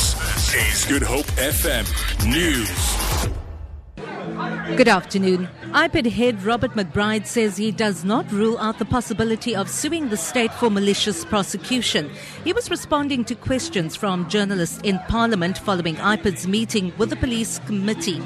This is Good Hope FM News. Good afternoon. IPID head Robert McBride says he does not rule out the possibility of suing the state for malicious prosecution. He was responding to questions from journalists in Parliament following IPID's meeting with the police committee.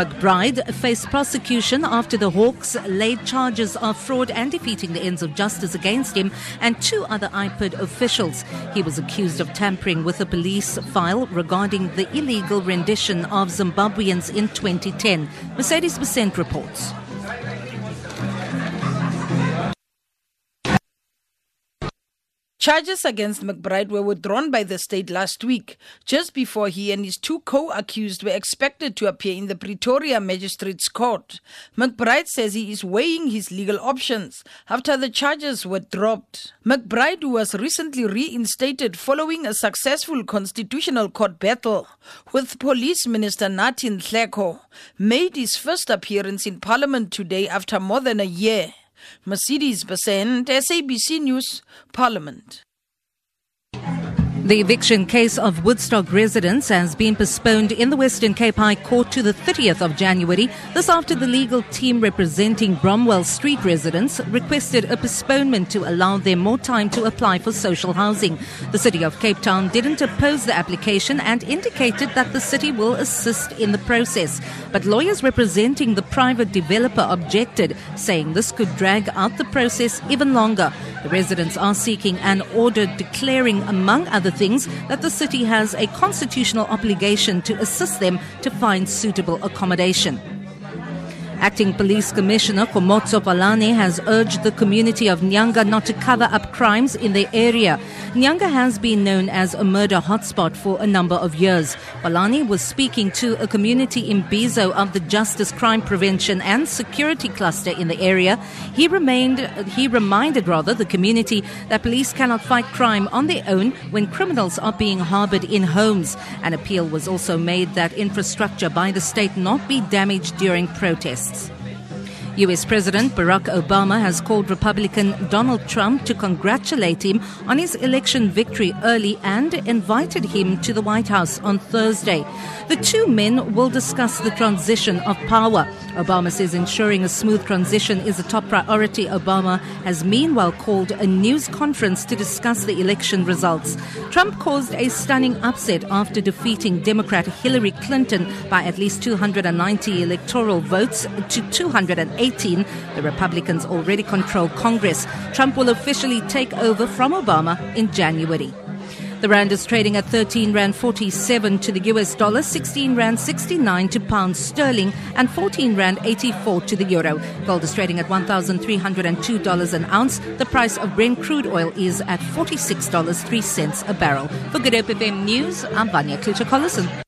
McBride faced prosecution after the Hawks laid charges of fraud and defeating the ends of justice against him and two other IPID officials. He was accused of tampering with a police file regarding the illegal rendition of Zimbabweans in 2010. Mercedes Besent reports. Charges against McBride were withdrawn by the state last week, just before he and his two co accused were expected to appear in the Pretoria Magistrates Court. McBride says he is weighing his legal options after the charges were dropped. McBride, who was recently reinstated following a successful constitutional court battle with Police Minister Nathi Nhleko, made his first appearance in Parliament today after more than a year. Mercedes Besent, SABC News, Parliament. The eviction case of Woodstock residents has been postponed in the Western Cape High Court to the 30th of January. This after the legal team representing Bromwell Street residents requested a postponement to allow them more time to apply for social housing. The City of Cape Town didn't oppose the application and indicated that the city will assist in the process. But lawyers representing the private developer objected, saying this could drag out the process even longer. The residents are seeking an order declaring, among other things, that the city has a constitutional obligation to assist them to find suitable accommodation. Acting Police Commissioner Khomotso Phalane has urged the community of Nyanga not to cover up crimes in the area. Nyanga has been known as a murder hotspot for a number of years. Phalane was speaking to a community imbizo of the Justice Crime Prevention and Security Cluster in the area. He remained he reminded rather the community that police cannot fight crime on their own when criminals are being harbored in homes. An appeal was also made that infrastructure by the state not be damaged during protests. US President Barack Obama has called Republican Donald Trump to congratulate him on his election victory early and invited him to the White House on Thursday. The two men will discuss the transition of power. Obama says ensuring a smooth transition is a top priority. Obama has meanwhile called a news conference to discuss the election results. Trump caused a stunning upset after defeating Democrat Hillary Clinton by at least 290 electoral votes to 218. The Republicans already control Congress. Trump will officially take over from Obama in January. The rand is trading at 13 rand 47 to the US dollar, 16 rand 69 to pound sterling, and 14 rand 84 to the euro. Gold is trading at $1,302 an ounce. The price of Brent crude oil is at $46.03 a barrel. For Good Hope FM News, I'm Vanya Klucher-Collison.